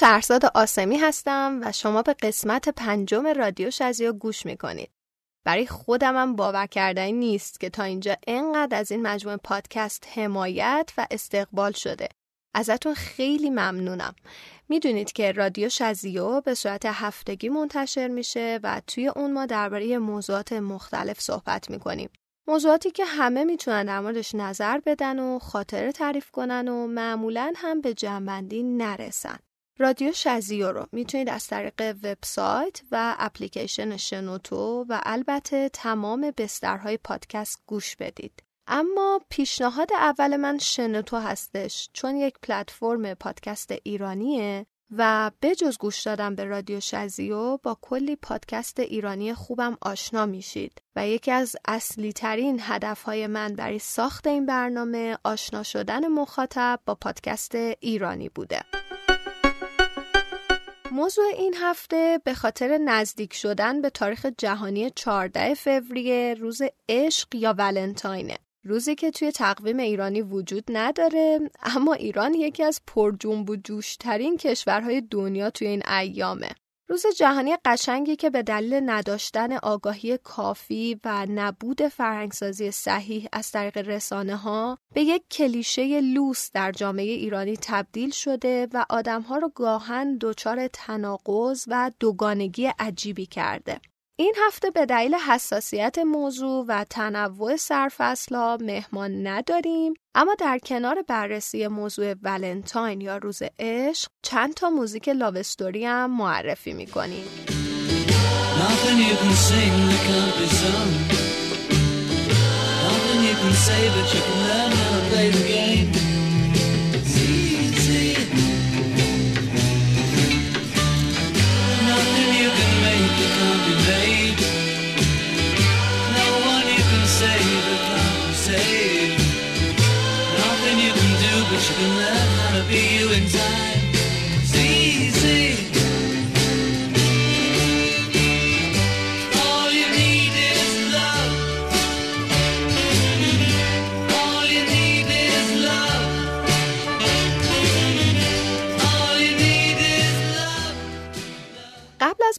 شهرزاد آسمی هستم و شما به قسمت پنجم رادیو شزیا گوش می‌کنید. برای خودمم باور کردنی نیست که تا اینجا انقدر از این مجموعه پادکست حمایت و استقبال شده. ازتون خیلی ممنونم. می‌دونید که رادیو شزیو به صورت هفتگی منتشر میشه و توی اون ما درباره موضوعات مختلف صحبت می‌کنیم. موضوعاتی که همه می‌تونن در موردش نظر بدن و خاطره تعریف کنن و معمولا هم به جنبندی نرسن. رادیو شزیو رو می‌تونید از طریق وبسایت و اپلیکیشن شنوتو و البته تمام بسترهای پادکست گوش بدید. اما پیشنهاد اول من شنوتو هستش چون یک پلتفرم پادکست ایرانیه و بجز گوش دادن به رادیو شزیو با کلی پادکست ایرانی خوبم آشنا میشید و یکی از اصلی ترین هدف های من برای ساخت این برنامه آشنا شدن مخاطب با پادکست ایرانی بوده. موضوع این هفته به خاطر نزدیک شدن به تاریخ جهانی 14 فوریه روز عشق یا ولنتاینه. روزی که توی تقویم ایرانی وجود نداره اما ایران یکی از پرجنب و جوشترین کشورهای دنیا توی این ایامه. روز جهانی قشنگی که به دلیل نداشتن آگاهی کافی و نبود فرهنگسازی صحیح از طریق رسانه ها به یک کلیشه لوس در جامعه ایرانی تبدیل شده و آدمها رو گاهن دچار تناقض و دوگانگی عجیبی کرده. این هفته به دلیل حساسیت موضوع و تنوع سرفصلها مهمان نداریم اما در کنار بررسی موضوع ولنتاین یا روز عشق چند تا موزیک لاوستوری هم معرفی می‌کنیم. قبل از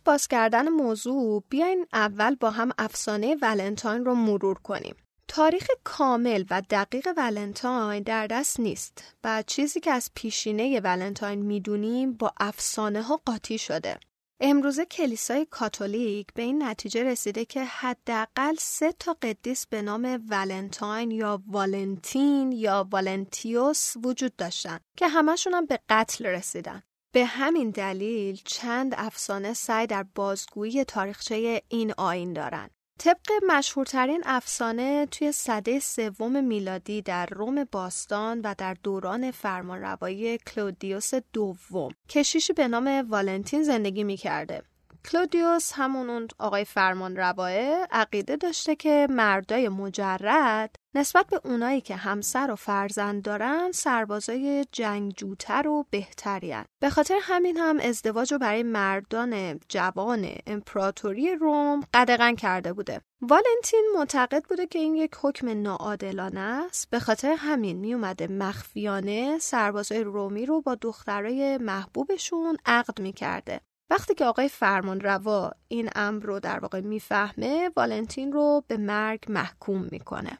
موضوع بیاین اول با هم افسانه ولنتاین رو مرور کنیم. تاریخ کامل و دقیق ولنتاین در دست نیست و چیزی که از پیشینه ولنتاین می‌دونیم با افسانه ها قاطی شده. امروزه کلیسای کاتولیک به این نتیجه رسیده که حداقل سه تا قدیس به نام ولنتاین یا والنتین یا والنتیوس وجود داشتن که همشون هم به قتل رسیدن. به همین دلیل چند افسانه سعی در بازگویی تاریخچه این آین دارند. طبق مشهورترین افسانه توی سده سوم میلادی در روم باستان و در دوران فرمانروایی کلودیوس دوم کشیشی به نام والنتین زندگی می‌کرده. کلودیوس همون اون آقای فرمان رواه عقیده داشته که مردای مجرد نسبت به اونایی که همسر و فرزند دارن سربازای جنگجوتر و بهترین به خاطر همین هم ازدواج رو برای مردان جوان امپراتوری روم قدغن کرده بوده. والنتین معتقد بوده که این یک حکم ناعادلانه است. به خاطر همین میومده مخفیانه سربازای رومی رو با دخترای محبوبشون عقد می‌کرده. وقتی که آقای فرمان روا این امر رو در واقع می‌فهمه والنتین رو به مرگ محکوم می‌کنه.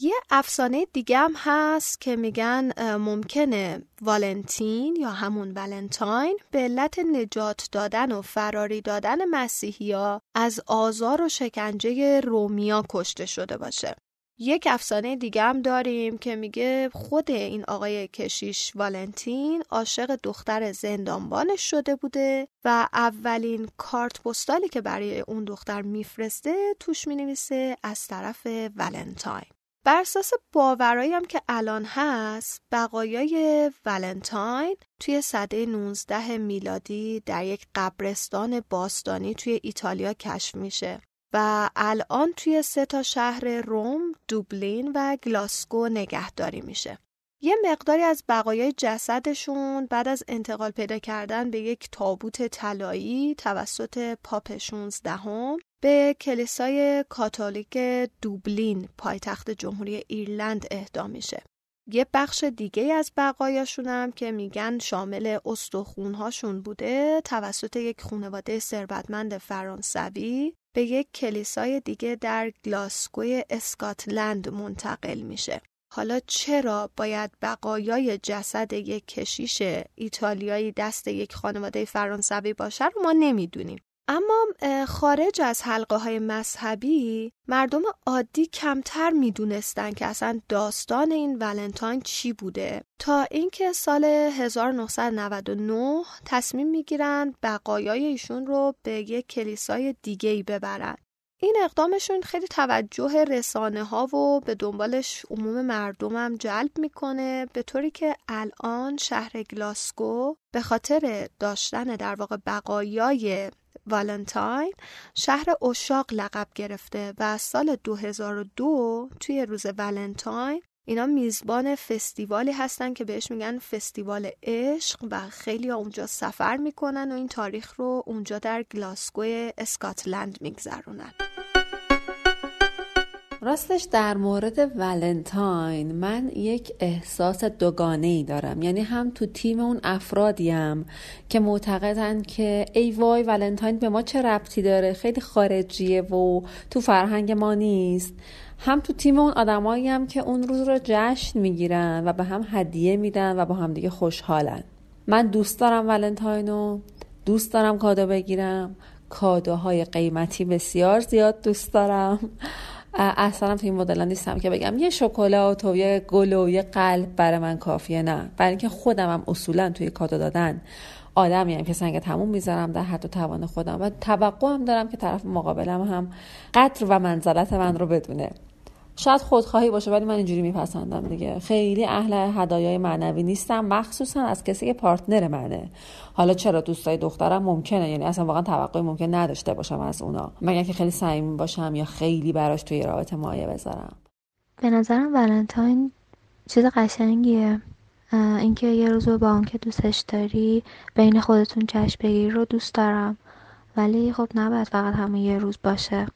یه افسانه دیگه هم هست که میگن ممکنه والنتین یا همون ولنتاین به علت نجات دادن و فراری دادن مسیحیا از آزار و شکنجه رومیا کشته شده باشه. یک افسانه دیگه هم داریم که میگه خود این آقای کشیش والنتین عاشق دختر زندانبانش شده بوده و اولین کارت پستالی که برای اون دختر میفرسته توش می‌نویسه از طرف ولنتاین بر اساس باورایی که الان هست بقایای ولنتاین توی سده 19 میلادی در یک قبرستان باستانی توی ایتالیا کشف میشه. و الان توی سه تا شهر روم، دوبلین و گلاسکو نگهداری میشه. یه مقداری از بقایای جسدشون بعد از انتقال پیدا کردن به یک تابوت طلایی توسط پاپ 16 هم به کلیسای کاتولیک دوبلین پایتخت جمهوری ایرلند اهدا میشه. یه بخش دیگه از بقایاشونم که میگن شامل استخونهاشون بوده توسط یک خانواده ثروتمند فرانسوی به یک کلیسای دیگه در گلاسکوی اسکاتلند منتقل میشه. حالا چرا باید بقایای جسد یک کشیش ایتالیایی دست یک خانواده فرانسوی باشه رو ما نمی‌دونیم. اما خارج از حلقه های مذهبی مردم عادی کمتر می‌دونستن که اصلا داستان این ولنتاین چی بوده. تا اینکه سال 1999 تصمیم می‌گیرن بقایای ایشون رو به یک کلیسای دیگه ای ببرن. این اقدامشون خیلی توجه رسانه ها و به دنبالش عموم مردمم جلب می‌کنه به طوری که الان شهر گلاسکو به خاطر داشتن در واقع بقایای والنتاین شهر اشاق لقب گرفته و سال 2002 توی روز ولنتاین اینا میزبان فستیوالی هستن که بهش میگن فستیوال عشق و خیلی اونجا سفر می‌کنن و این تاریخ رو اونجا در گلاسگو اسکاتلند میگذرونن. راستش در مورد ولنتاین من یک احساس دوگانه ای دارم. یعنی هم تو تیم اون افرادیم که معتقدن که ای وای ولنتاین به ما چه ربطی داره؟ خیلی خارجیه و تو فرهنگ ما نیست. هم تو تیم اون آدمایی هم که اون روز رو جشن می‌گیرن و به هم هدیه میدن و با هم دیگه خوشحالن. من دوست دارم ولنتاینو دوست دارم کادو بگیرم. کادوهای قیمتی بسیار زیاد دوست دارم. اصلا تو این مدل نیستم که بگم. یه شکلات و یه گل و یه قلب برای من کافیه نه. برای اینکه خودم هم اصولا توی کادو دادن آدمی هم که سنگ تموم می‌ذارم در حد و توان خودم. و توقع هم دارم که طرف مقابلم هم قدر و منزلت من رو بدونه. شاید خودخواهی باشه ولی من اینجوری میپسندم دیگه. خیلی اهل هدایای معنوی نیستم مخصوصا از کسی که پارتنر منه. حالا چرا دوستای دخترم ممکنه؟ یعنی اصلا واقعا توقعی ممکن نداشته باشم از اونا. مگر که خیلی صمیمی باشم یا خیلی براش توی رابطه مایه بذارم. به نظرم ولنتاین چیز قشنگیه. اینکه یه روز با اون که دوستش داری بین خودتون جشن بگیری رو دوست دارم. ولی خب نباید فقط همون یه روز باشه.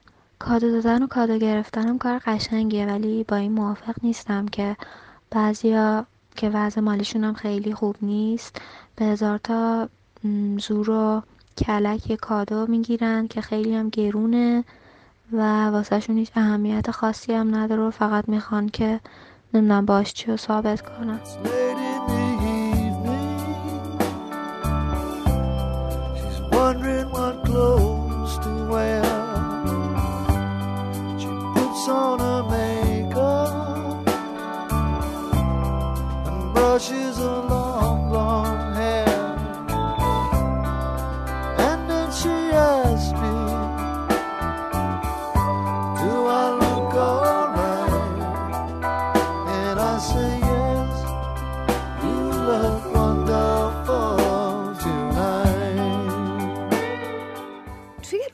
کادو دادن و کادو گرفتنم کار قشنگیه ولی با این موافق نیستم که بعضیا که وضع مالیشون هم خیلی خوب نیست به هزار تا زور و کلک کادو می‌گیرن که خیلی هم گرونه و واسهشون هیچ اهمیت خاصی هم نداره و فقط می‌خوان که نمی‌دونم باش چی رو ثابت کنن.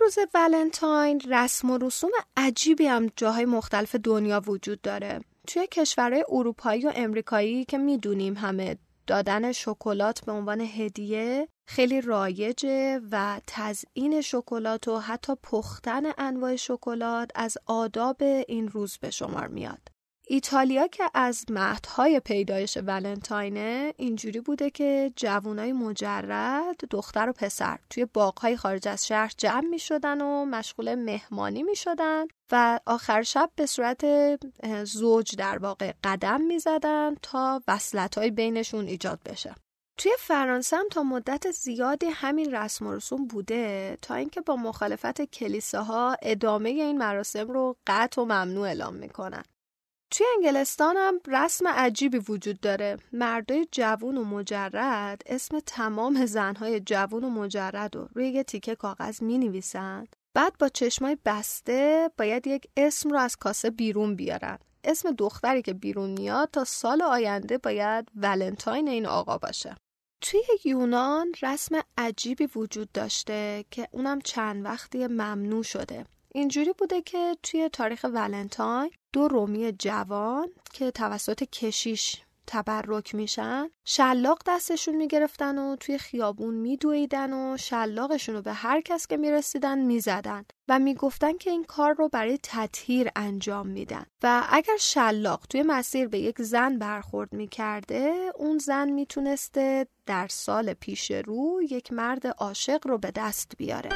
روز ولنتاین رسم و رسوم عجیبی هم جاهای مختلف دنیا وجود داره. توی کشورهای اروپایی و امریکایی که می‌دونیم همه دادن شکلات به عنوان هدیه خیلی رایجه و تزیین شکلات و حتی پختن انواع شکلات از آداب این روز به شمار میاد. ایتالیا که از مهدهای پیدایش ولنتاینه اینجوری بوده که جوانای مجرد دختر و پسر توی باغهای خارج از شهر جمع می شدن و مشغول مهمانی می شدن و آخر شب به صورت زوج در واقع قدم می زدن تا وصلت های بینشون ایجاد بشه. توی فرانسه هم تا مدت زیادی همین رسم و رسوم بوده تا اینکه با مخالفت کلیساها ادامه این مراسم رو قطع و ممنوع اعلام می‌کنن. توی انگلستان هم رسم عجیبی وجود داره. مردای جوون و مجرد اسم تمام زنهای جوون و مجرد رو روی یه تیکه کاغذ می نویسن بعد با چشمای بسته باید یک اسم رو از کاسه بیرون بیارن. اسم دختری که بیرون میاد تا سال آینده باید ولنتاین این آقا باشه. توی یونان رسم عجیبی وجود داشته که اونم چند وقتی ممنوع شده. اینجوری بوده که توی تاریخ ولنتاین دو رومی جوان که توسط کشیش تبرک میشن شلاق دستشون می‌گرفتن و توی خیابون میدویدن و شلاقشون رو به هر کس که می‌رسیدن می‌زدن و می‌گفتن که این کار رو برای تطهیر انجام میدن. و اگر شلاق توی مسیر به یک زن برخورد می‌کرده اون زن می‌تونسته در سال پیش رو یک مرد عاشق رو به دست بیاره.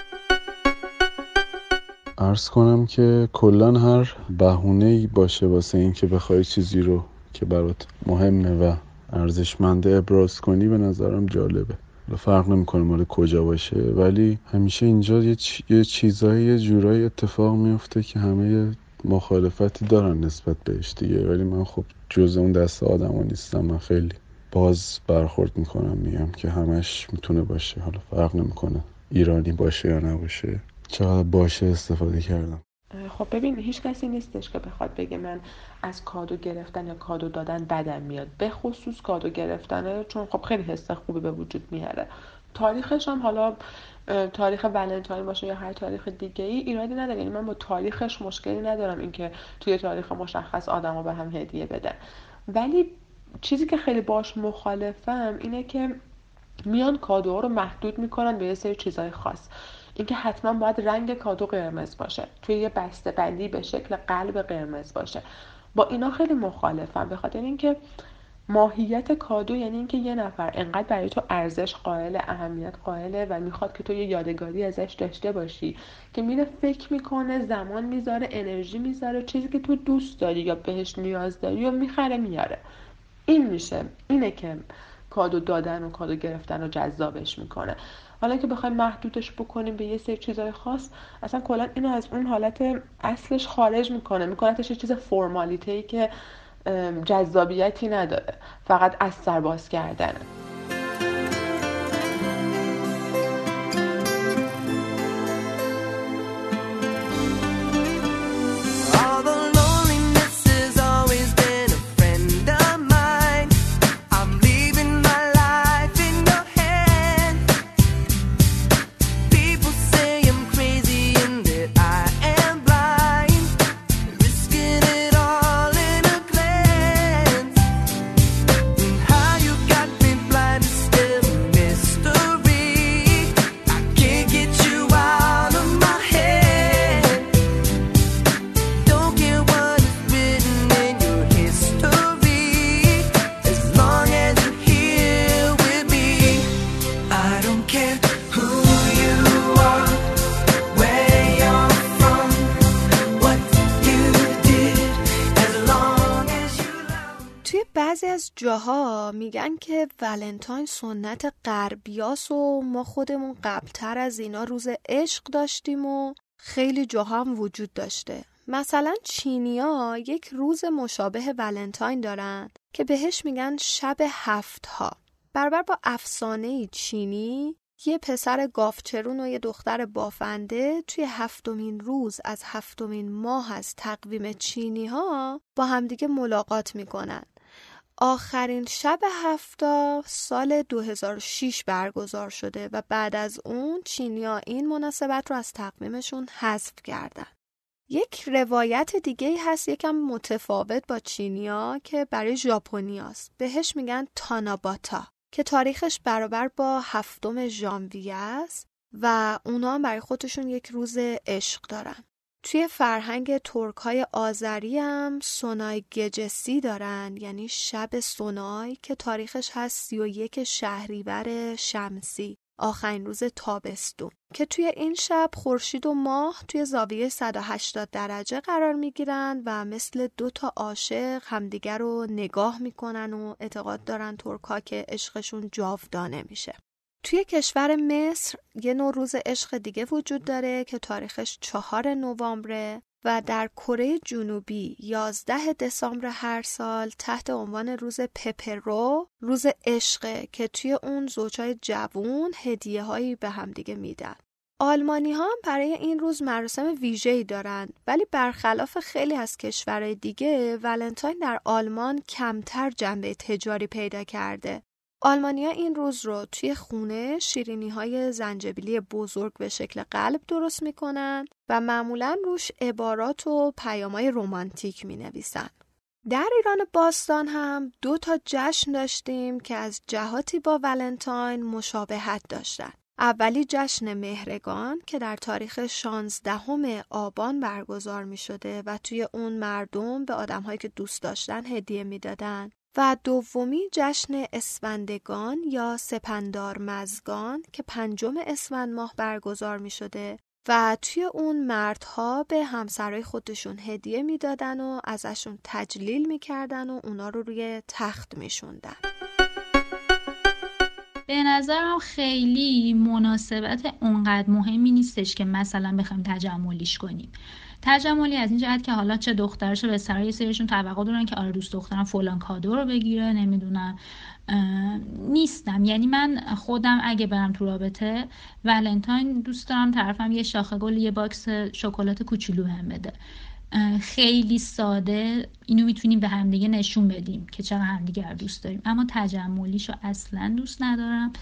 ارز کنم که کلا هر بهونه ای باشه واسه اینکه بخوای چیزی رو که برات مهمه و ارزشمنده ابراز کنی به نظرم جالبه. فرق نمی‌کنه مال کجا باشه ولی همیشه اینجا یه, چ... یه چیزایی یه جورایی اتفاق میفته که همه مخالفتی دارن نسبت بهش دیگه. ولی من خب جز اون دست آدم نیستم من خیلی باز برخورد می‌کنم میگم که همش می‌تونه باشه. حالا فرق نمی‌کنه ایرانی باشه یا نباشه. چقدر باشه استفاده کردم. خب ببین هیچ کسی نیستش که بخواد بگه من از کادو گرفتن یا کادو دادن بدم میاد. به خصوص کادو گرفتنه چون خب خیلی حس خوبی به وجود میاره. تاریخش هم حالا تاریخ ولنتاین باشه یا هر تاریخ دیگه ای ایرادی نداره. یعنی من با تاریخش مشکلی ندارم اینکه توی تاریخ مشخص آدما به هم هدیه بدن ولی چیزی که خیلی باش مخالفم اینه که میان کادوها رو محدود می‌کنن به یه سری چیزای خاص. اینکه حتما باید رنگ کادو قرمز باشه توی یه بسته بندی به شکل قلب قرمز باشه. با اینا خیلی مخالفم به خاطر اینکه ماهیت کادو یعنی اینکه یه نفر انقدر برای تو ارزش قائل اهمیت قائله و می‌خواد که تو یه یادگاری ازش داشته باشی که میره فکر می‌کنه زمان می‌ذاره انرژی می‌ذاره چیزی که تو دوست داری یا بهش نیاز داری و می‌خره میاره. این میشه اینه که کادو دادن و کادو گرفتن رو جذابش می‌کنه. حالا که بخوایم محدودش بکنیم به یه سری چیزای خاص اصلا کلا اینو از اون حالت اصلش خارج می‌کنه. میکنتش یه چیز فرمالیته ای که جذابیتی نداره. فقط از سر باز کردنه. جاها میگن که ولنتاین سنت غربیاس و ما خودمون قبلتر از اینا روز عشق داشتیم و خیلی جاها هم وجود داشته. مثلا چینیا یک روز مشابه ولنتاین دارن که بهش میگن شب هفت ها برابر با افسانه چینی یه پسر گافچرون و یه دختر بافنده توی هفتمین روز از هفتمین ماه از تقویم چینی ها با همدیگه ملاقات می‌کنن. آخرین شب هفتا سال 2006 برگزار شده و بعد از اون چینیا این مناسبت رو از تقویمشون حذف کردن. یک روایت دیگه هست یکم متفاوت با چینیا که برای ژاپنیاست. بهش میگن تاناباتا که تاریخش برابر با هفتم ژانویه است و اونا هم برای خودشون یک روز عشق دارن. توی فرهنگ ترک های آذری هم سونای گجسی دارن یعنی شب سونای که تاریخش هست سی و یک شهریور شمسی آخرین روز تابستون. که توی این شب خورشید و ماه توی زاویه 180 درجه قرار می‌گیرن و مثل دو تا عاشق همدیگر رو نگاه می‌کنن و اعتقاد دارن ترکا که عشقشون جاودانه میشه. توی کشور مصر یه نوع روز عشق دیگه وجود داره که تاریخش چهار نوامبره و در کره جنوبی 11 دسامبر هر سال تحت عنوان روز پپرو روز عشقه که توی اون زوجای جوون هدیه هایی به همدیگه میدن. آلمانی ها هم برای این روز مراسم ویژه‌ای دارند ولی برخلاف خیلی از کشورهای دیگه ولنتاین در آلمان کمتر جنبه تجاری پیدا کرده آلمانیا این روز رو توی خونه شیرینی های زنجبیلی بزرگ به شکل قلب درست می‌کنن و معمولا روش عبارات و پیامای رومانتیک می نویسن. در ایران باستان هم دو تا جشن داشتیم که از جهاتی با ولنتاین مشابهت داشتن. اولی جشن مهرگان که در تاریخ 16 آبان برگزار می شده و توی اون مردم به آدمهایی که دوست داشتن هدیه می‌دادن و دومی جشن اسفندگان یا سپندار مزگان که پنجم اسفند ماه برگزار می شده و توی اون مردها به همسرای خودشون هدیه می‌دادن و ازشون تجلیل می‌کردن و اونا رو روی تخت میشوندن به نظرم خیلی مناسبت اونقدر مهمی نیستش که مثلا بخوایم تجملیش کنیم. تجملی از این جهت که حالا چه دخترا چه پسرا یه سریشون توقع دارن که آره دوست دخترم فلان کادو رو بگیره نمی‌دونم نیستم. یعنی من خودم اگه برم تو رابطه ولنتاین دوست دارم طرفم یه شاخه گل یه box شکلات کوچولو هم بده. خیلی ساده اینو می‌تونیم به همدیگه نشون بدیم که چقدر همدیگه رو دوست داریم. اما تجملیشو اصلا دوست ندارم.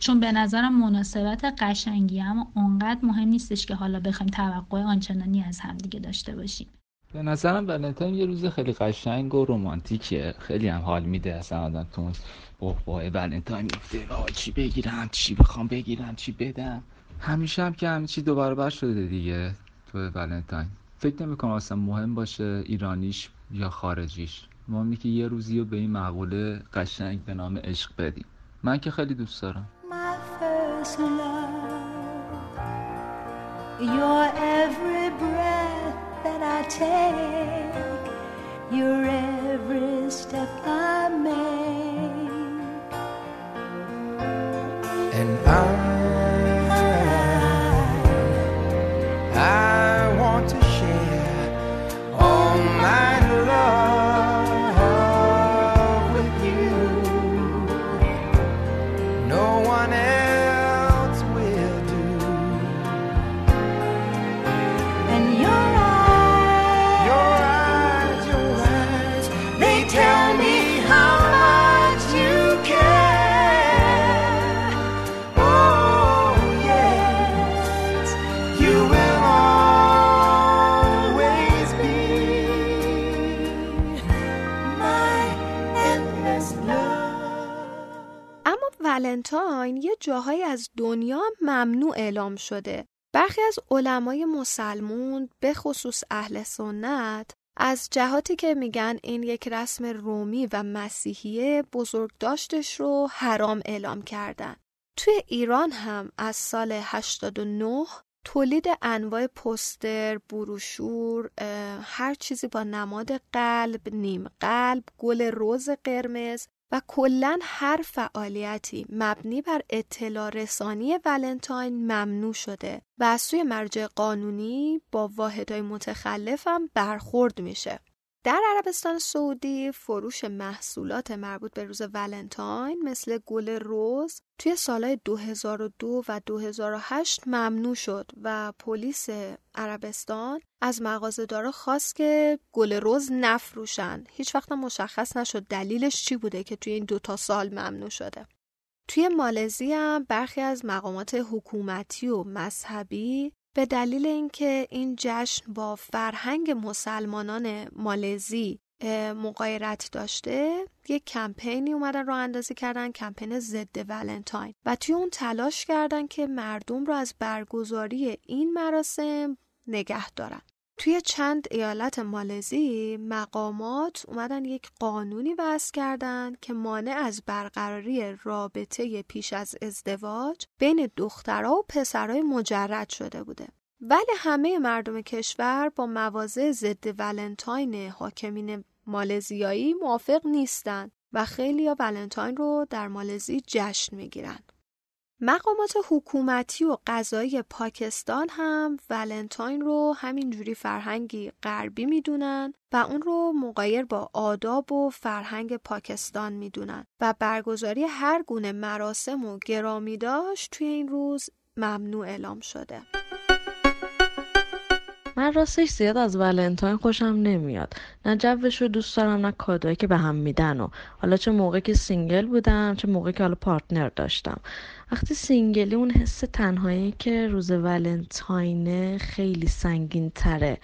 چون به نظرم مناسبت قشنگی اما اونقدر مهم نیستش که حالا بخوایم توقع آنچنانی از همدیگه داشته باشیم. به نظرم ولنتاین یه روز خیلی قشنگ و رومانتیکه. خیلی هم حال میده اصلا آدم تو اوه وای ولنتاین میفته چی بگیرم چی بخوام بگیرم چی بدم همیشه هم که همین چی دوباره بر شده دیگه تو ولنتاین. فکر نمی‌کنم اصلا مهم باشه ایرانیش یا خارجیش. مهمی که یه روزی رو به این مقوله قشنگ به نام عشق بدیم. من که خیلی دوست دارم. Your every breath that I take Your every step I make. And I ولنتاین یه جاهایی از دنیا ممنوع اعلام شده. برخی از علمای مسلمون به خصوص اهل سنت از جهاتی که میگن این یک رسم رومی و مسیحیه داشتش رو حرام اعلام کردن. توی ایران هم از سال 89 تولید انواع پستر، بروشور، هر چیزی با نماد قلب، نیم قلب، گل روز قرمز و کلا هر فعالیتی مبنی بر اطلاع رسانی ولنتاین ممنوع شده و از سوی مرجع قانونی با واحدهای متخلف برخورد میشه. در عربستان سعودی فروش محصولات مربوط به روز ولنتاین مثل گل روز توی سالهای 2002 و 2008 ممنوع شد و پلیس عربستان از مغازه‌دارا خواست که گل روز نفروشن. هیچ وقت مشخص نشد دلیلش چی بوده که توی این دوتا سال ممنوع شده. توی مالزی هم برخی از مقامات حکومتی و مذهبی به دلیل اینکه این جشن با فرهنگ مسلمانان مالزی مقایرت داشته یک کمپینی اومدن راه اندازی کردن کمپین ضد ولنتاین. و توی اون تلاش کردن که مردم رو از برگزاری این مراسم نگه دارن. توی چند ایالت مالزی مقامات اومدن یک قانونی وضع کردن که مانع از برقراری رابطه پیش از ازدواج بین دخترها و پسرهای مجرد شده بوده. ولی همه مردم کشور با مواضع ضد ولنتاین حاکمین مالزیایی موافق نیستند و خیلی ولنتاین رو در مالزی جشن می‌گیرن. مقامات حکومتی و قضایی پاکستان هم ولنتاین رو همینجوری فرهنگی غربی می‌دونن و اون رو مقایر با آداب و فرهنگ پاکستان می‌دونن و برگزاری هر گونه مراسم و گرامی داشت توی این روز ممنوع اعلام شده. من راستش زیاد از ولنتاین خوشم نمیاد نه جوش رو دوست دارم نه کادایی که به هم میدن و حالا چه موقع که single بودم چه موقع که حالا partner داشتم وقتی single ی اون حس تنهایی که روز ولنتاینه خیلی سنگین تره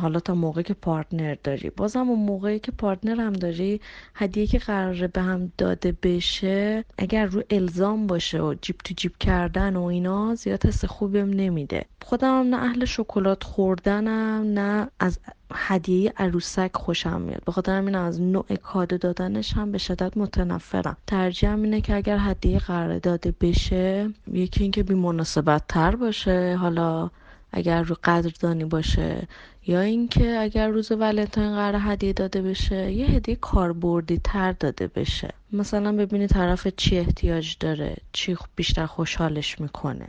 حالا تا موقع که partner داری. بازم اون موقعی که partner هم داری هدیه که قراره به هم داده بشه اگر رو الزام باشه و جیب تو جیب کردن و اینا زیاد حس خوبیم نمیده. خودم هم نه اهل شکلات خوردنم نه از هدیه عروسک خوشم میاد. به خاطر همین از نوع کادو دادنش هم به شدت متنفرم. ترجیحم اینه که اگر هدیه قرار داده بشه یکی اینکه بی مناسبت تر باشه. حالا اگر رو قدردانی باشه یا اینکه اگر روز ولنتاین قرار هدیه داده بشه یه هدیه کاربردی تر داده بشه. مثلا ببینی طرف چی احتیاج داره چی بیشتر خوشحالش می‌کنه.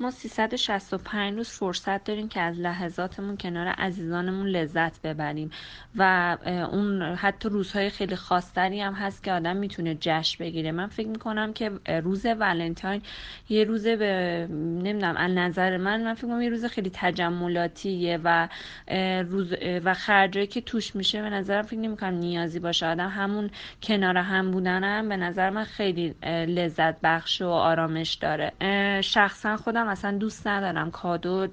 ما 365 روز فرصت داریم که از لحظاتمون کنار عزیزانمون لذت ببریم و اون حتی روزهای خیلی خاصتری هم هست که آدم می‌تونه جشن بگیره. من فکر می‌کنم که روز ولنتاین یه روز به نمی‌دونم از نظر من من فکر می‌کنم یه روز خیلی تجملاتیه و روز و خرجایی که توش میشه به نظرم فکر نمی‌کنم نیازی باشه. آدم همون کنار هم بودنم به نظر من خیلی لذت بخش و آرامش داره. شخصا خودم مثلا دوست ندارم کادو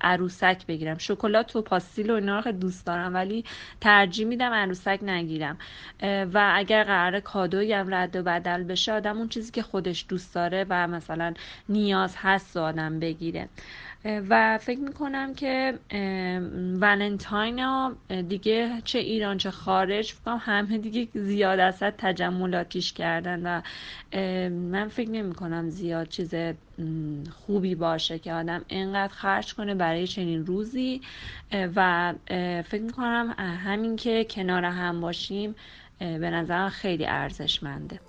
عروسک بگیرم. شکلات و پاستیل و اینا رو دوست دارم ولی ترجیح میدم عروسک نگیرم. و اگر قرار کادوی هم رد و بدل بشه آدم اون چیزی که خودش دوست داره و مثلا نیاز هست آدم بگیره. و فکر می‌کنم که ولنتاین ها دیگه چه ایران چه خارج فکرم همه دیگه زیاد از تجملاتیش کردن و من فکر نمی کنم زیاد چیز خوبی باشه که آدم اینقدر خرج کنه برای چنین روزی. و فکر می‌کنم همین که کنار هم باشیم به نظرم خیلی ارزشمنده.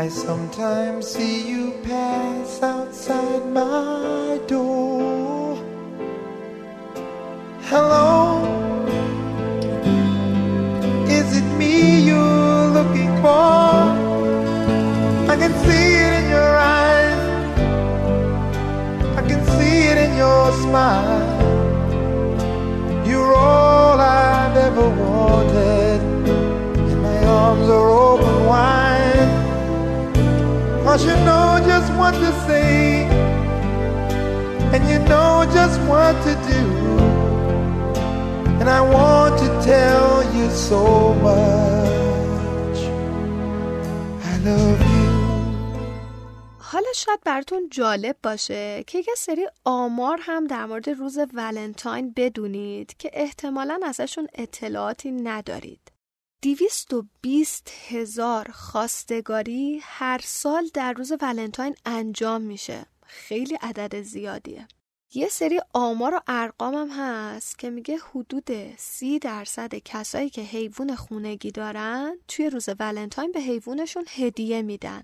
I sometimes see you pass outside my door. Hello, is it me you're looking for? I can see it in your eyes, I can see it in your smile. You're all I've ever wanted, and my arms are open wide. Cause you know just what to say, and you know just what to do. And I want to tell you so much. I love you. حالا شاید براتون جالب باشه که یه سری آمار هم در مورد روز ولنتاین بدونید که احتمالا ازشون اطلاعاتی ندارید. بیست هزار خواستگاری هر سال در روز ولنتاین انجام میشه. خیلی عدد زیادیه. یه سری آمار و ارقام هم هست که میگه حدود سی درصد کسایی که حیوان خونگی دارن توی روز ولنتاین به حیوانشون هدیه میدن.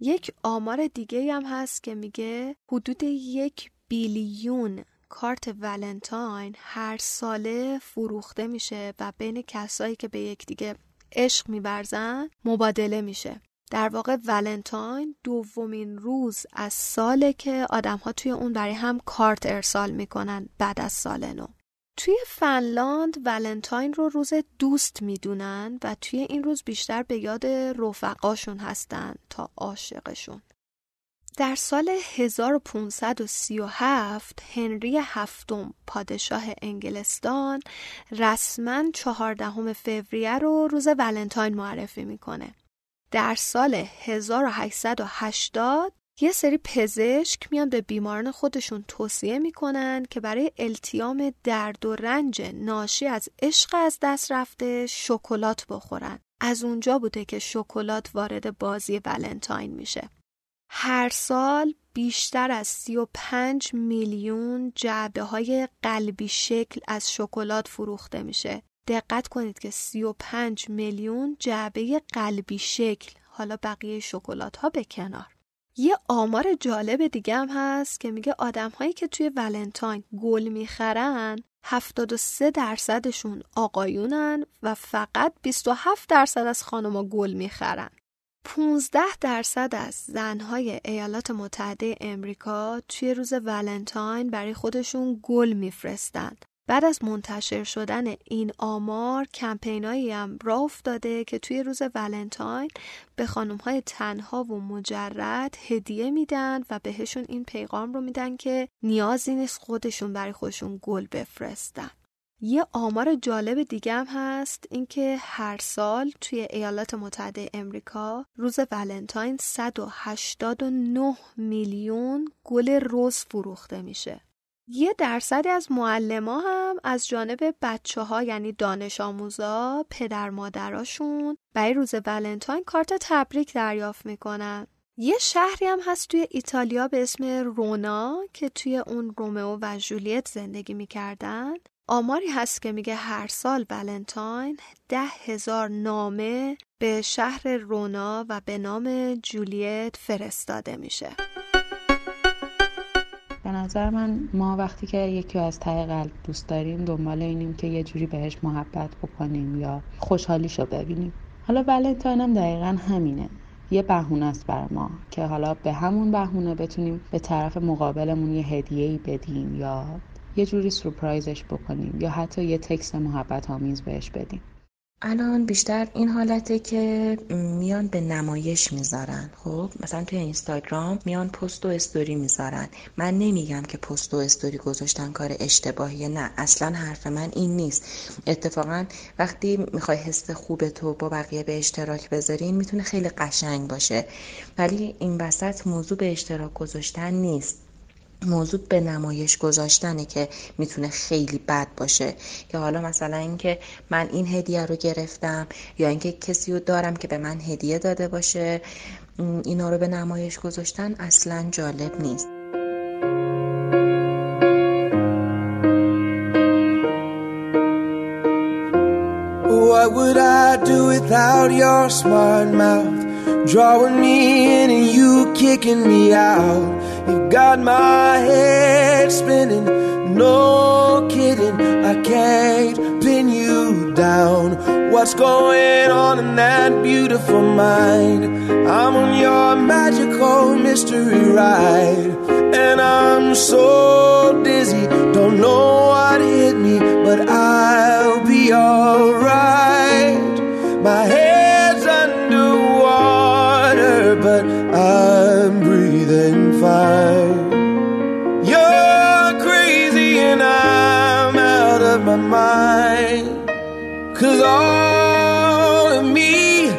یک آمار دیگه هم هست که میگه حدود یک بیلیون کارت ولنتاین هر ساله فروخته میشه و بین کسایی که به یکدیگه عشق میورزن مبادله میشه در واقع ولنتاین دومین روز از ساله که آدم ها توی اون برای هم کارت ارسال می‌کنن بعد از سال نو توی فنلاند ولنتاین رو روز دوست می‌دونن و توی این روز بیشتر به یاد رفقاشون هستن تا عاشقشون. در سال 1537 هنری هفتم پادشاه انگلستان رسما چهاردهم فوریه رو روز ولنتاین معرفی می‌کنه. در سال 1880 یه سری پزشک میان به بیماران خودشون توصیه می‌کنن که برای التیام درد و رنج ناشی از عشق از دست رفته شکلات بخورن. از اونجا بوده که شکلات وارد بازی ولنتاین میشه. هر سال بیشتر از 35 میلیون جعبه های قلبی شکل از شکلات فروخته میشه. دقت کنید که 35 میلیون جعبه قلبی شکل حالا بقیه شکلات ها به کنار. یه آمار جالب دیگه هم هست که میگه آدم هایی که توی ولنتاین گل می‌خرن 73 درصدشون آقایونن و فقط 27 درصد از خانما گل می‌خرن. 15 درصد از زنهای ایالات متحده امریکا توی روز ولنتاین برای خودشون گل میفرستند. بعد از منتشر شدن این آمار کمپینایی هم راه افتاده که توی روز ولنتاین به خانم های تنها و مجرد هدیه میدن و بهشون این پیغام رو میدن که نیازی نیست خودشون برای خودشون گل بفرستن. یه آمار جالب دیگه هم هست اینکه هر سال توی ایالات متحده امریکا روز ولنتاین 189 میلیون گل روز فروخته میشه. یه درصدی از معلما هم از جانب بچه ها یعنی دانش آموزا پدر مادراشون برای روز ولنتاین کارت تبریک دریافت می‌کنن. یه شهری هم هست توی ایتالیا به اسم رونا که توی اون رومئو و جولیت زندگی می‌کردن. آماری هست که میگه هر سال ولنتاین ده هزار نامه به شهر رونا و به نام جولیت فرستاده میشه. به نظر من ما وقتی که یکی از ته قلب دوست داریم دنبال اینیم که یه جوری بهش محبت بکنیم یا خوشحالیشو ببینیم. حالا ولنتاین هم دقیقا همینه. یه بهونه است بر ما که حالا به همون بهونه بتونیم به طرف مقابلمون یه هدیه بدیم یا یه جوری سورپرایزش بکنیم یا حتی یه تکست محبت آمیز بهش بدیم. الان بیشتر این حالته که میان به نمایش می‌ذارن. خب مثلا توی اینستاگرام میان پست و استوری می‌ذارن. من نمیگم که پست و استوری گذاشتن کار اشتباهیه نه. اصلا حرف من این نیست. اتفاقا وقتی می‌خوای حس خوب تو با بقیه به اشتراک بذارین می‌تونه خیلی قشنگ باشه. ولی این وسط موضوع به اشتراک گذاشتن نیست. موضوع به نمایش گذاشتنه که می‌تونه خیلی بد باشه که حالا مثلا اینکه من این هدیه رو گرفتم یا اینکه کسی رو دارم که به من هدیه داده باشه اینا رو به نمایش گذاشتن اصلا جالب نیست What would I do without your smart mouth? Drawing me in and you kicking me out. You got my head spinning, no kidding. I can't pin you down. What's going on in that beautiful mind? I'm on your magical mystery ride, and I'm so dizzy, don't know what hit me, but I'll be alright. My head's Cause all of me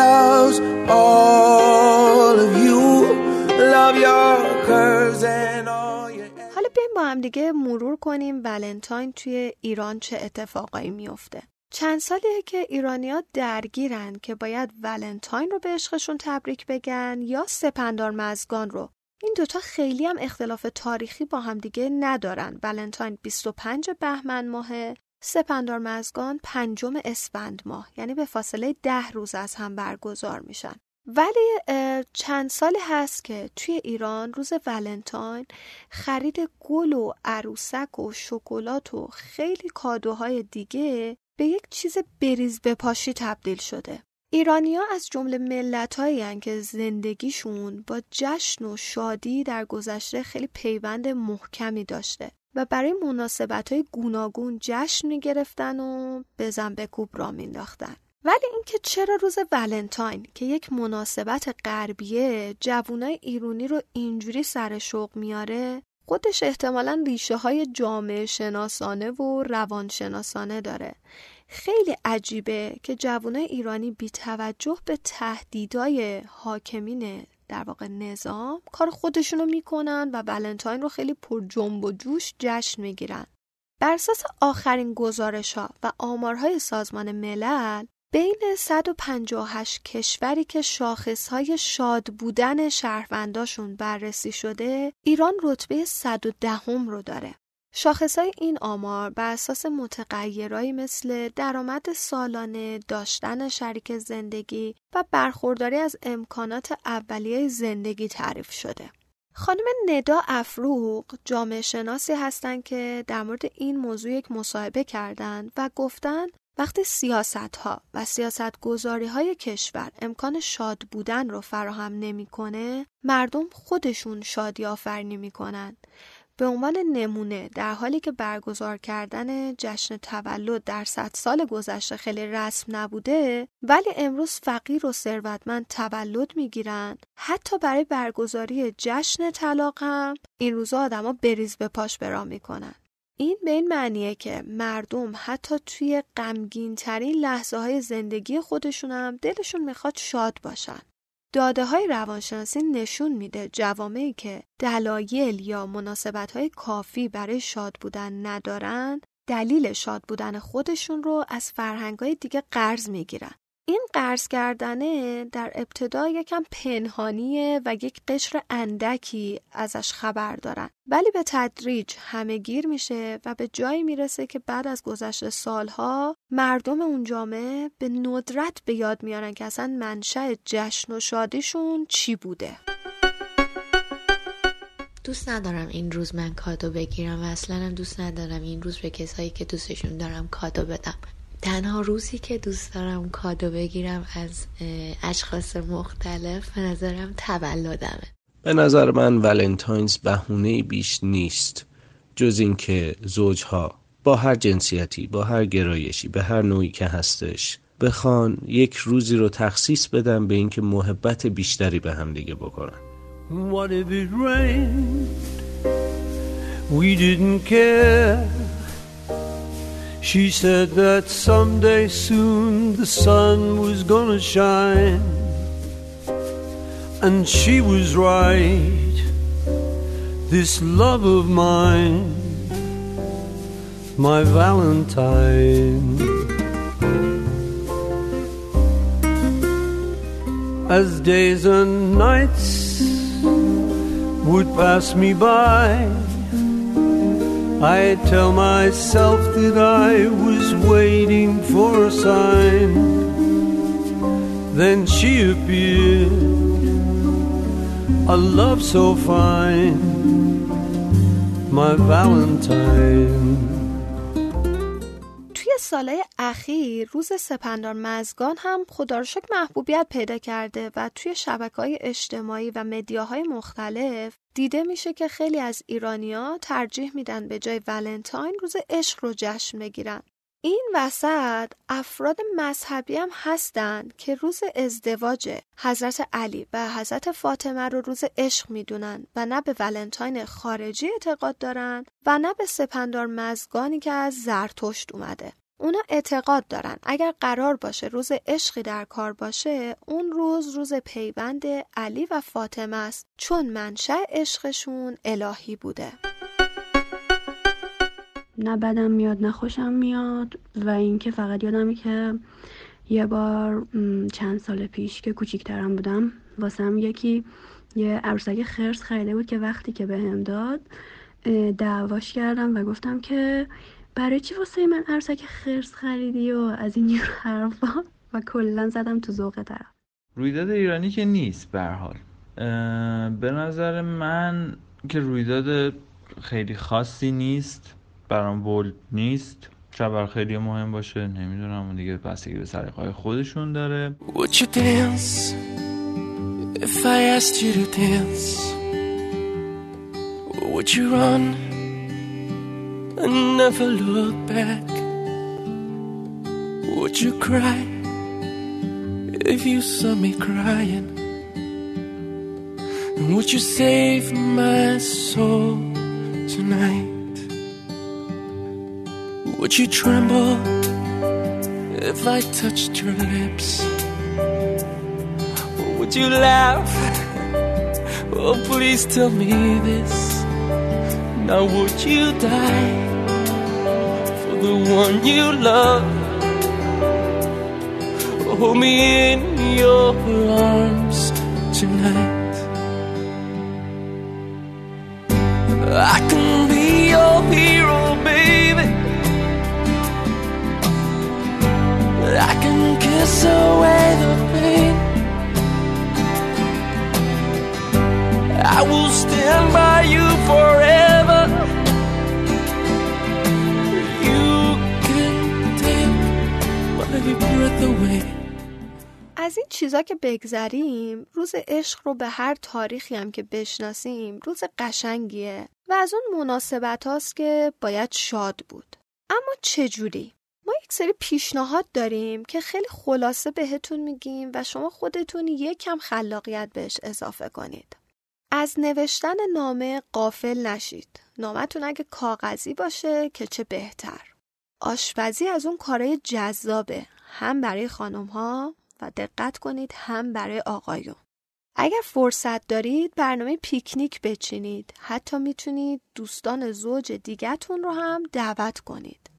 loves all of you. Love your curves and your حالا بیایم با هم دیگه مرور کنیم. ولنتاین توی ایران چه اتفاقایی میفته چند سالیه که ایرانیا درگیرن که باید ولنتاین رو به عشقشون تبریک بگن یا سپندار مزگان رو. این دوتا خیلی هم اختلاف تاریخی با هم دیگه ندارن. ولنتاین 25 بهمن ماهه. سپندار مزگان پنجم اسفند ماه یعنی به فاصله ده روز از هم برگزار میشن. ولی چند سالی هست که توی ایران روز ولنتاین خرید گل و عروسک و شکلات و خیلی کادوهای دیگه به یک چیز بریز بپاشی تبدیل شده. ایرانیا از جمله ملتهایی که زندگیشون با جشن و شادی در گذشته خیلی پیوند محکمی داشته. و برای مناسبت های گوناگون جشن می گرفتن و بزن بکوب را مینداختن. ولی اینکه چرا روز ولنتاین که یک مناسبت غربیه جوانای ایرانی رو اینجوری سر شوق میاره خودش احتمالا ریشه های جامعه شناسانه و روانشناسانه داره خیلی عجیبه که جوانای ایرانی بی توجه به تهدیدهای حاکمین در واقع نظام کار خودشونو می‌کنن و ولنتاین رو خیلی پر جنب و جوش جشن می‌گیرن بر اساس آخرین گزارش ها و آمارهای سازمان ملل بین 158 کشوری که شاخصهای شاد بودن شهرونداشون بررسی شده ایران رتبه 110 هم رو داره. شاخصهای این آمار بر اساس متغیرهایی مثل درآمد سالانه، داشتن شریک زندگی و برخورداری از امکانات اولیه زندگی تعریف شده. خانم ندا افروق جامعه شناسی هستند که در مورد این موضوع یک مصاحبه کردند و گفتند وقتی سیاست ها و سیاست گذاری های کشور امکان شاد بودن رو فراهم نمی‌کنه مردم خودشون شادی آفرینی می‌کنن به عنوان نمونه در حالی که برگزار کردن جشن تولد در صد سال گذشته خیلی رسم نبوده ولی امروز فقیر و ثروتمند تولد می‌گیرن حتی برای برگزاری جشن طلاق هم این روزا آدما بریز به پاش برا می‌کنن این به این معنیه که مردم حتی توی غمگین ترین لحظه های زندگی خودشون هم دلشون می‌خواد شاد باشن. داده های روانشناسی نشون میده جوامعی که دلایل یا مناسبت های کافی برای شاد بودن ندارن دلیل شاد بودن خودشون رو از فرهنگ های دیگه قرض می‌گیرن. این قرض کردنه در ابتدا یکم پنهانیه و یک قشر اندکی ازش خبر دارن. ولی به تدریج همه گیر میشه و به جایی می‌رسه که بعد از گذشت سالها مردم اون جامعه به ندرت به یاد میارن که اصلا منشأ جشن و شادیشون چی بوده. دوست ندارم این روز من کادو بگیرم و اصلا دوست ندارم این روز به کسایی که دوستشون دارم کادو بدم. تنها روزی که دوست دارم کادو بگیرم از اشخاص مختلف به نظرم تولدمه. به نظر من ولنتاینز بهونه بیش نیست. جز اینکه زوجها با هر جنسیتی با هر گرایشی به هر نوعی که هستش بخوان یک روزی رو تخصیص بدن به اینکه محبت بیشتری به هم دیگه بکنن. What if it rained? We didn't care. She said that someday soon the sun was gonna shine. And she was right. This love of mine, my Valentine. As days and nights would pass me by I tell myself that I was waiting for a sign. Then she appeared, a love so fine, my Valentine. سالهای اخیر روز سپندار مزگان هم خدا محبوبیت پیدا کرده و توی شبکه های اجتماعی و مدیاهای مختلف دیده میشه که خیلی از ایرانیا ترجیح میدن به جای ولنتاین روز عشق رو جشن بگیرن. این وسط افراد مذهبی هم هستند که روز ازدواج حضرت علی و حضرت فاطمه رو روز عشق می‌دونن و نه به ولنتاین خارجی اعتقاد دارن و نه به سپندار مزگانی که از زرتشت اومده. اونا اعتقاد دارن. اگر قرار باشه روز عشقی در کار باشه اون روز روز پیوند علی و فاطمه است. چون منشأ عشقشون الهی بوده. نه بدم میاد نه خوشم میاد. و اینکه فقط یادمی که یه بار چند سال پیش که کوچیکترم بودم واسم یکی یه عروسک خرس خریده بود که وقتی که بهم داد دعواش کردم و گفتم که برای چی واسه من عروسک خرس خریدی و از این جور حرفا؟ و کلا زدم تو ذوق طرف. رویداد ایرانی که نیست به حال. به نظر من که رویداد خیلی خاصی نیست برام بول نیست. بر خیلی مهم باشه نمی‌دونم اون دیگه بستگی به سریقای خودشون داره. Would you dance if I asked you to dance? Would you run and never look back? Would you cry if you saw me crying? And would you save my soul tonight? Would you tremble if I touched your lips? Or would you laugh? Oh, please tell me this. Now would you die the one you love? Hold me in your arms tonight. I can be your hero, baby. I can kiss away چیزا که بگذریم روز عشق رو به هر تاریخی هم که بشناسیم روز قشنگیه و از اون مناسبت هاست که باید شاد بود اما چجوری؟ ما یک سری پیشنهاد داریم که خیلی خلاصه بهتون میگیم و شما خودتون یکم خلاقیت بهش اضافه کنید. از نوشتن نامه قافل نشید. نامتون اگه کاغذی باشه که چه بهتر. آشپزی از اون کارهای جذابه هم برای خانم ها و دقت کنید هم برای آقایون. اگر فرصت دارید برنامه پیکنیک بچینید. حتی می‌تونید دوستان زوج دیگتون رو هم دعوت کنید.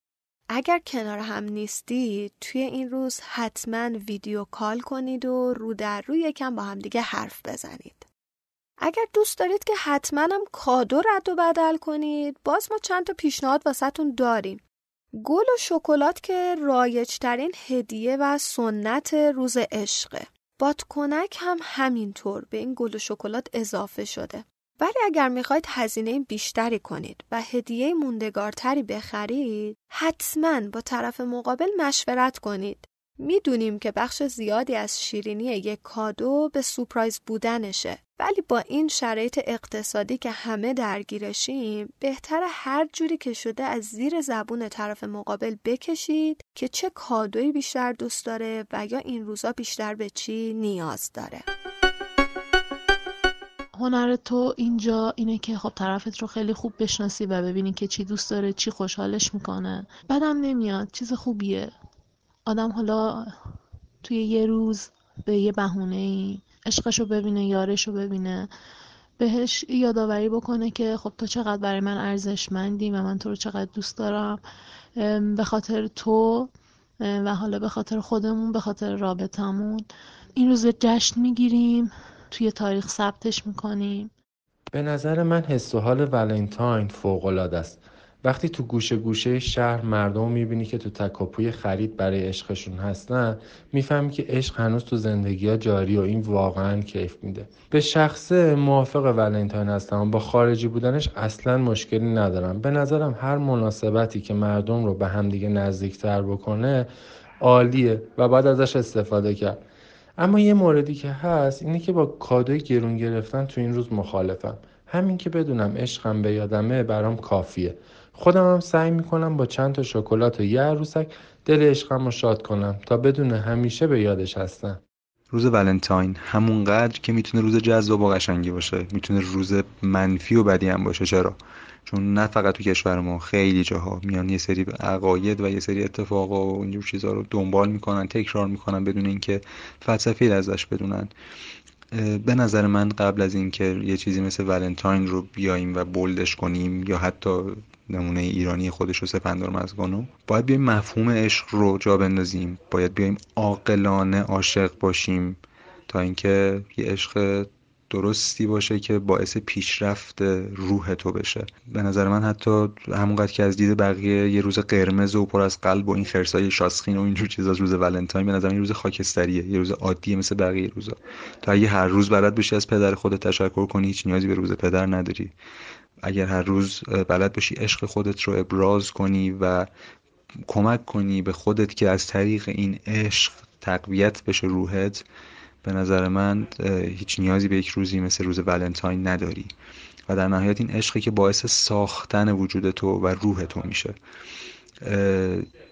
اگر کنار هم نیستید توی این روز حتما ویدیو کال کنید و رو در رو یکم با هم دیگه حرف بزنید. اگر دوست دارید که حتما هم کادو رد و بدل کنید باز ما چند تا پیشنهاد واسهتون داریم. گل و شکلات که رایجترین هدیه و سنت روز عشقه. بادکنک هم همینطور به این گل و شکلات اضافه شده. ولی اگر می‌خواید هزینه بیشتری کنید و هدیه موندگارتری بخرید حتما با طرف مقابل مشورت کنید. می‌دونیم که بخش زیادی از شیرینی یک کادو به سپرایز بودنشه. ولی با این شرایط اقتصادی که همه درگیرشیم بهتر هر جوری که شده از زیر زبون طرف مقابل بکشید که چه کادویی بیشتر دوست داره و یا این روزا بیشتر به چی نیاز داره. هنر تو اینجا اینه که خب طرفت رو خیلی خوب بشناسی و ببینی که چی دوست داره چی خوشحالش می‌کنه. بدم نمیاد چیز خوبیه. آدم حالا توی یه روز به یه بهونه ای عشقش رو ببینه یارش رو ببینه بهش یادآوری بکنه که خب تو چقدر برای من ارزشمندی و من تو رو چقدر دوست دارم به خاطر تو و حالا به خاطر خودمون به خاطر رابطمون این روز جشن می‌گیریم توی تاریخ ثبتش می‌کنیم. به نظر من حس و حال ولنتاین فوق است. وقتی تو گوشه گوشه شهر مردم می‌بینی که تو تکاپوی خرید برای عشقشون هستن می‌فهمی که عشق هنوز تو زندگی ها جاری و این واقعا کیف میده. به شخصه موافق ولنتاین هستم با خارجی بودنش اصلا مشکلی ندارم. به نظرم هر مناسبتی که مردم رو به همدیگه نزدیکتر بکنه عالیه و باید ازش استفاده کرد. اما یه موردی که هست اینه که با کادوی گرون گرفتن تو این روز مخالفم. همین که بدونم عشقم به یادمه برام کافیه. خودم هم سعی می‌کنم با چند تا شکلات و یه عروسک دل عشقم رو شاد کنم تا بدون همیشه به یادش هستم. روز ولنتاین همونقدر که می‌تونه روز جذاب و قشنگی باشه. می‌تونه روز منفی و بدی هم باشه. چرا؟ چون نه فقط تو کشور ما خیلی جاها میان یه سری عقاید و یه سری اتفاقا و اینجور چیزها رو دنبال می‌کنن تکرار می‌کنن بدون اینکه فلسفی ازش بدونن. به نظر من قبل از اینکه یه چیزی مثل ولنتاین رو بیایم و بولدش کنیم یا حتی نمونه ایرانی خودش رو سپندار مزگانو باید بیایم مفهوم عشق رو جا بندازیم. باید بیایم عاقلانه عاشق باشیم تا اینکه یه عشق درستی باشه که باعث پیشرفت روح تو بشه. به نظر من حتی همونقدر که از دید بقیه یه روز قرمز و پر از قلب و این خرسای شاسخین و اینجور چیزا روز ولنتاین به نظر من یه روز خاکستریه یه روز عادیه مثل بقیه روزا. تا اگه هر روز بلد بشی از پدر خودت تشکر کنی هیچ نیازی به روز پدر نداری. اگر هر روز بلد باشی عشق خودت رو ابراز کنی و کمک کنی به خودت که از طریق این عشق تقویت بشه روحت به نظر من هیچ نیازی به یک روزی مثل روز ولنتاین نداری و در نهایت این عشقی که باعث ساختن وجود تو و روح تو میشه.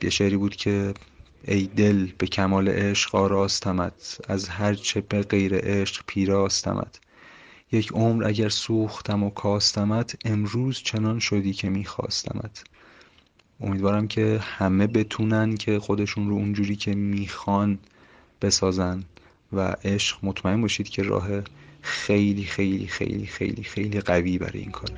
یه شعری بود که ای دل به کمال عشق آراستمت از هر چه به غیر عشق پیراستمت. یک عمر اگر سوختم و کاستمت امروز چنان شدی که میخواستمت. امیدوارم که همه بتونن که خودشون رو اونجوری که می‌خوان بسازن. و عشق مطمئن باشید که راه خیلی خیلی خیلی خیلی خیلی قوی برای این کاره.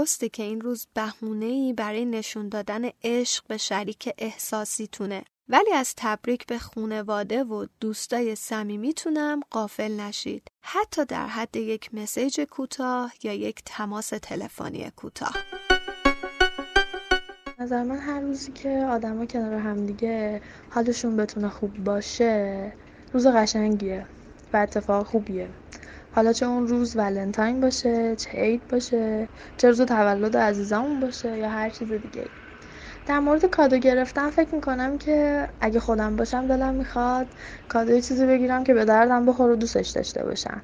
درسته که این روز بهونه‌ای برای نشون دادن عشق به شریک احساسیتونه. ولی از تبریک به خونواده و دوستای صمیمیتونم قافل نشید. حتی در حد یک مسیج کوتاه یا یک تماس تلفنی کوتاه. نظر من هر روزی که آدما کنار همدیگه حالشون بتونه خوب باشه روز قشنگیه و اتفاق خوبیه. حالا چه اون روز ولنتاین باشه چه عید باشه چه روز تولد عزیزمون باشه یا هر چیز دیگه. در مورد کادو گرفتن فکر می‌کنم که اگه خودم باشم دلم می‌خواد کادو چیزی بگیرم که به دردم بخور و دوستش داشته باشم.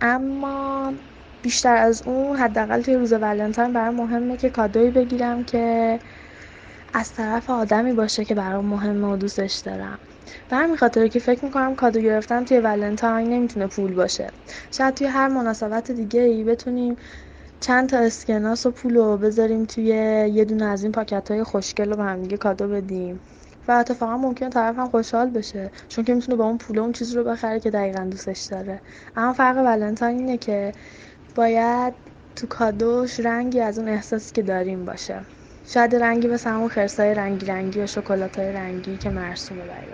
اما بیشتر از اون حداقل توی روز ولنتاین برام مهمه که کادویی بگیرم که از طرف آدمی باشه که برام مهمه و دوستش دارم. به همین خاطر که فکر می‌کنم کادو گرفتن توی ولنتاین نمی‌تونه پول باشه. شاید توی هر مناسبت دیگه ای بتونیم چند تا اسکناس و پول رو بذاریم توی یه دونه از این پاکت های خوشگل رو به هم دیگه کادو بدیم. و اتفاقا ممکن طرف هم خوشحال بشه چون که می‌تونه با اون پول اون چیز رو بخره که دقیقا دوستش داره. اما فرق ولنتاین اینه که باید تو کادوش رنگی از اون احساسی که داریم باشه. شاید رنگی مثل همون خرسای رنگی رنگی و شکلات های رنگی که مرسومه برای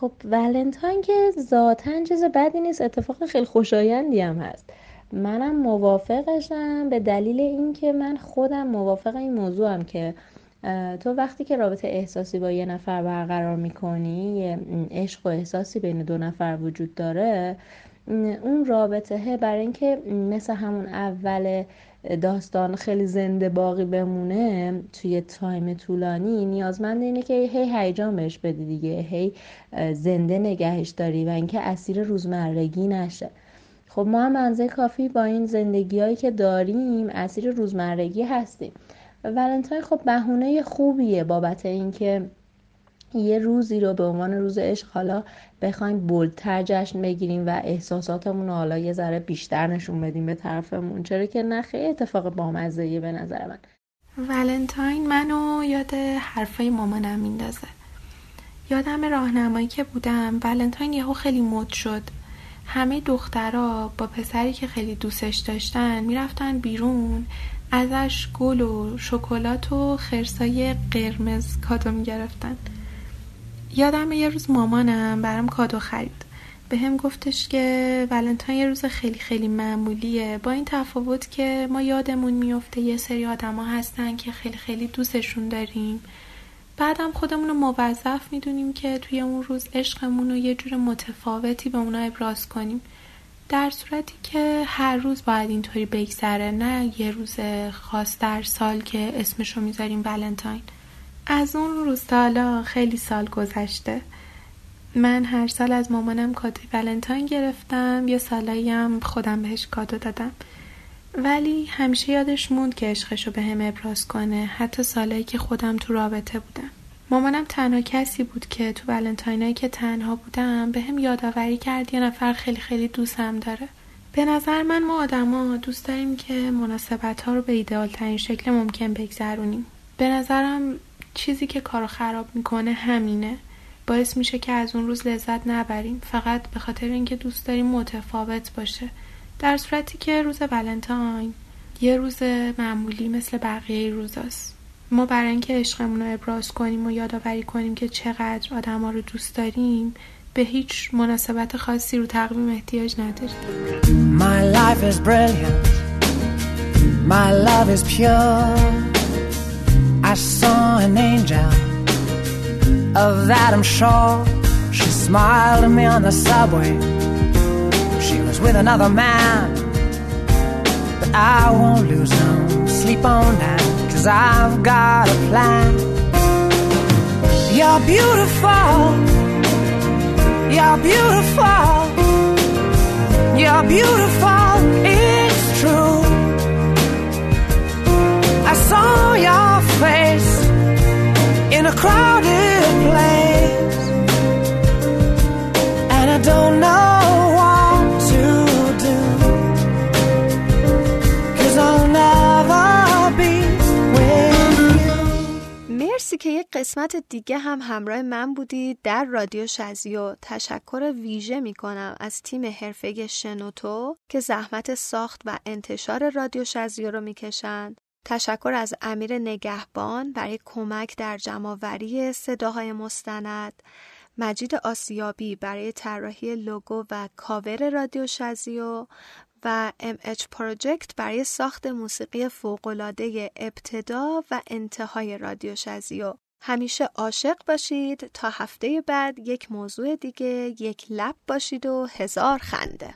خب ولنتاین که ذاتا چیز بدی نیست اتفاق خیلی خوشایندی هم هست. منم موافقشم به دلیل اینکه من خودم موافق این موضوعم که تو وقتی که رابطه احساسی با یه نفر برقرار می‌کنی یه عشق و احساسی بین دو نفر وجود داره اون رابطه برای اینکه مثل همون اول داستان خیلی زنده باقی بمونه توی time طولانی نیازمند اینه که هی هیجان بهش بدی دیگه هی زنده نگهش داری و اینکه اسیر روزمرگی نشه. خب ما هم منزه کافی با این زندگی هایی که داریم اسیر روزمرگی هستیم. ولنتاین خب بهونه خوبیه بابت اینکه یه روزی رو به عنوان روز عشق حالا بخوایم بلدتر جشن بگیریم و احساساتمون رو حالا یه ذره بیشتر نشون بدیم به طرفمون. چرا که نه خیلی اتفاق بامزه به نظر من. ولنتاین منو یاد حرفای مامانم میندازه. یادم راهنمایی که بودم ولنتاین یهو خیلی مد شد. همه دخترها با پسری که خیلی دوستش داشتن می‌رفتن بیرون. ازش گل و شکلات و خرسای قرمز کادو می‌گرفتن. یادم یه روز مامانم برام کادو خرید. به هم گفتش که ولنتاین یه روز خیلی خیلی معمولیه. با این تفاوت که ما یادمون میفته یه سری آدما هستن که خیلی خیلی دوستشون داریم. بعدم خودمون رو موظف می‌دونیم که توی اون روز عشقمون رو یه جور متفاوتی به اونا ابراز کنیم. در صورتی که هر روز باید اینطوری بگذره نه یه روز خاص در سال که اسمشو می‌ذاریم ولنتاین. از اون روز حالا خیلی سال گذشته. من هر سال از مامانم کادوی ولنتاین گرفتم یه سالایی هم خودم بهش کادو دادم. ولی همیشه یادش موند که عشقشو به هم ابراز کنه حتی سالایی که خودم تو رابطه بودم. مامانم تنها کسی بود که تو ولنتاینایی که تنها بودم به هم یادآوری کرد یه نفر خیلی خیلی دوستم داره. به نظر من ما آدما دوست داریم که مناسبت ها رو به ایدئال ترین شکل ممکن بگذرونیم. به نظرم چیزی که کارو خراب می‌کنه همینه. باعث میشه که از اون روز لذت نبریم. فقط به خاطر اینکه دوست داریم متفاوت باشه. در صورتی که روز ولنتاین یه روز معمولی مثل بقیه روزاست. ما برای اینکه عشقمون رو ابراز کنیم و یادآوری کنیم که چقدر آدما رو دوست داریم به هیچ مناسبت خاصی رو تقویم احتیاج نداریم. My life is brilliant. My love is pure. I saw an angel Of I'm sure. She smiled at me on the subway. She was with another man But I won't lose no sleep on that Cause I've got a plan. You're beautiful. You're beautiful. You're beautiful saw your face In a crowded place. And I don't know what to do Cause I'll never be with you. مرسی که یک قسمت دیگه هم همراه من بودید در رادیو شزیو تشکر ویژه می کنم از تیم حرفه شنوتو که زحمت ساخت و انتشار رادیو شزیو رو می‌کشند. تشکر از امیر نگهبان برای کمک در جمعآوری صداهای مستند. مجید آسیابی برای طراحی لوگو و کاور رادیو شزیو و MH پروژکت برای ساخت موسیقی فوقالعاده ابتدا و انتهای رادیو شزیو همیشه عاشق باشید. تا هفته بعد یک موضوع دیگه یک لب باشید و هزار خنده.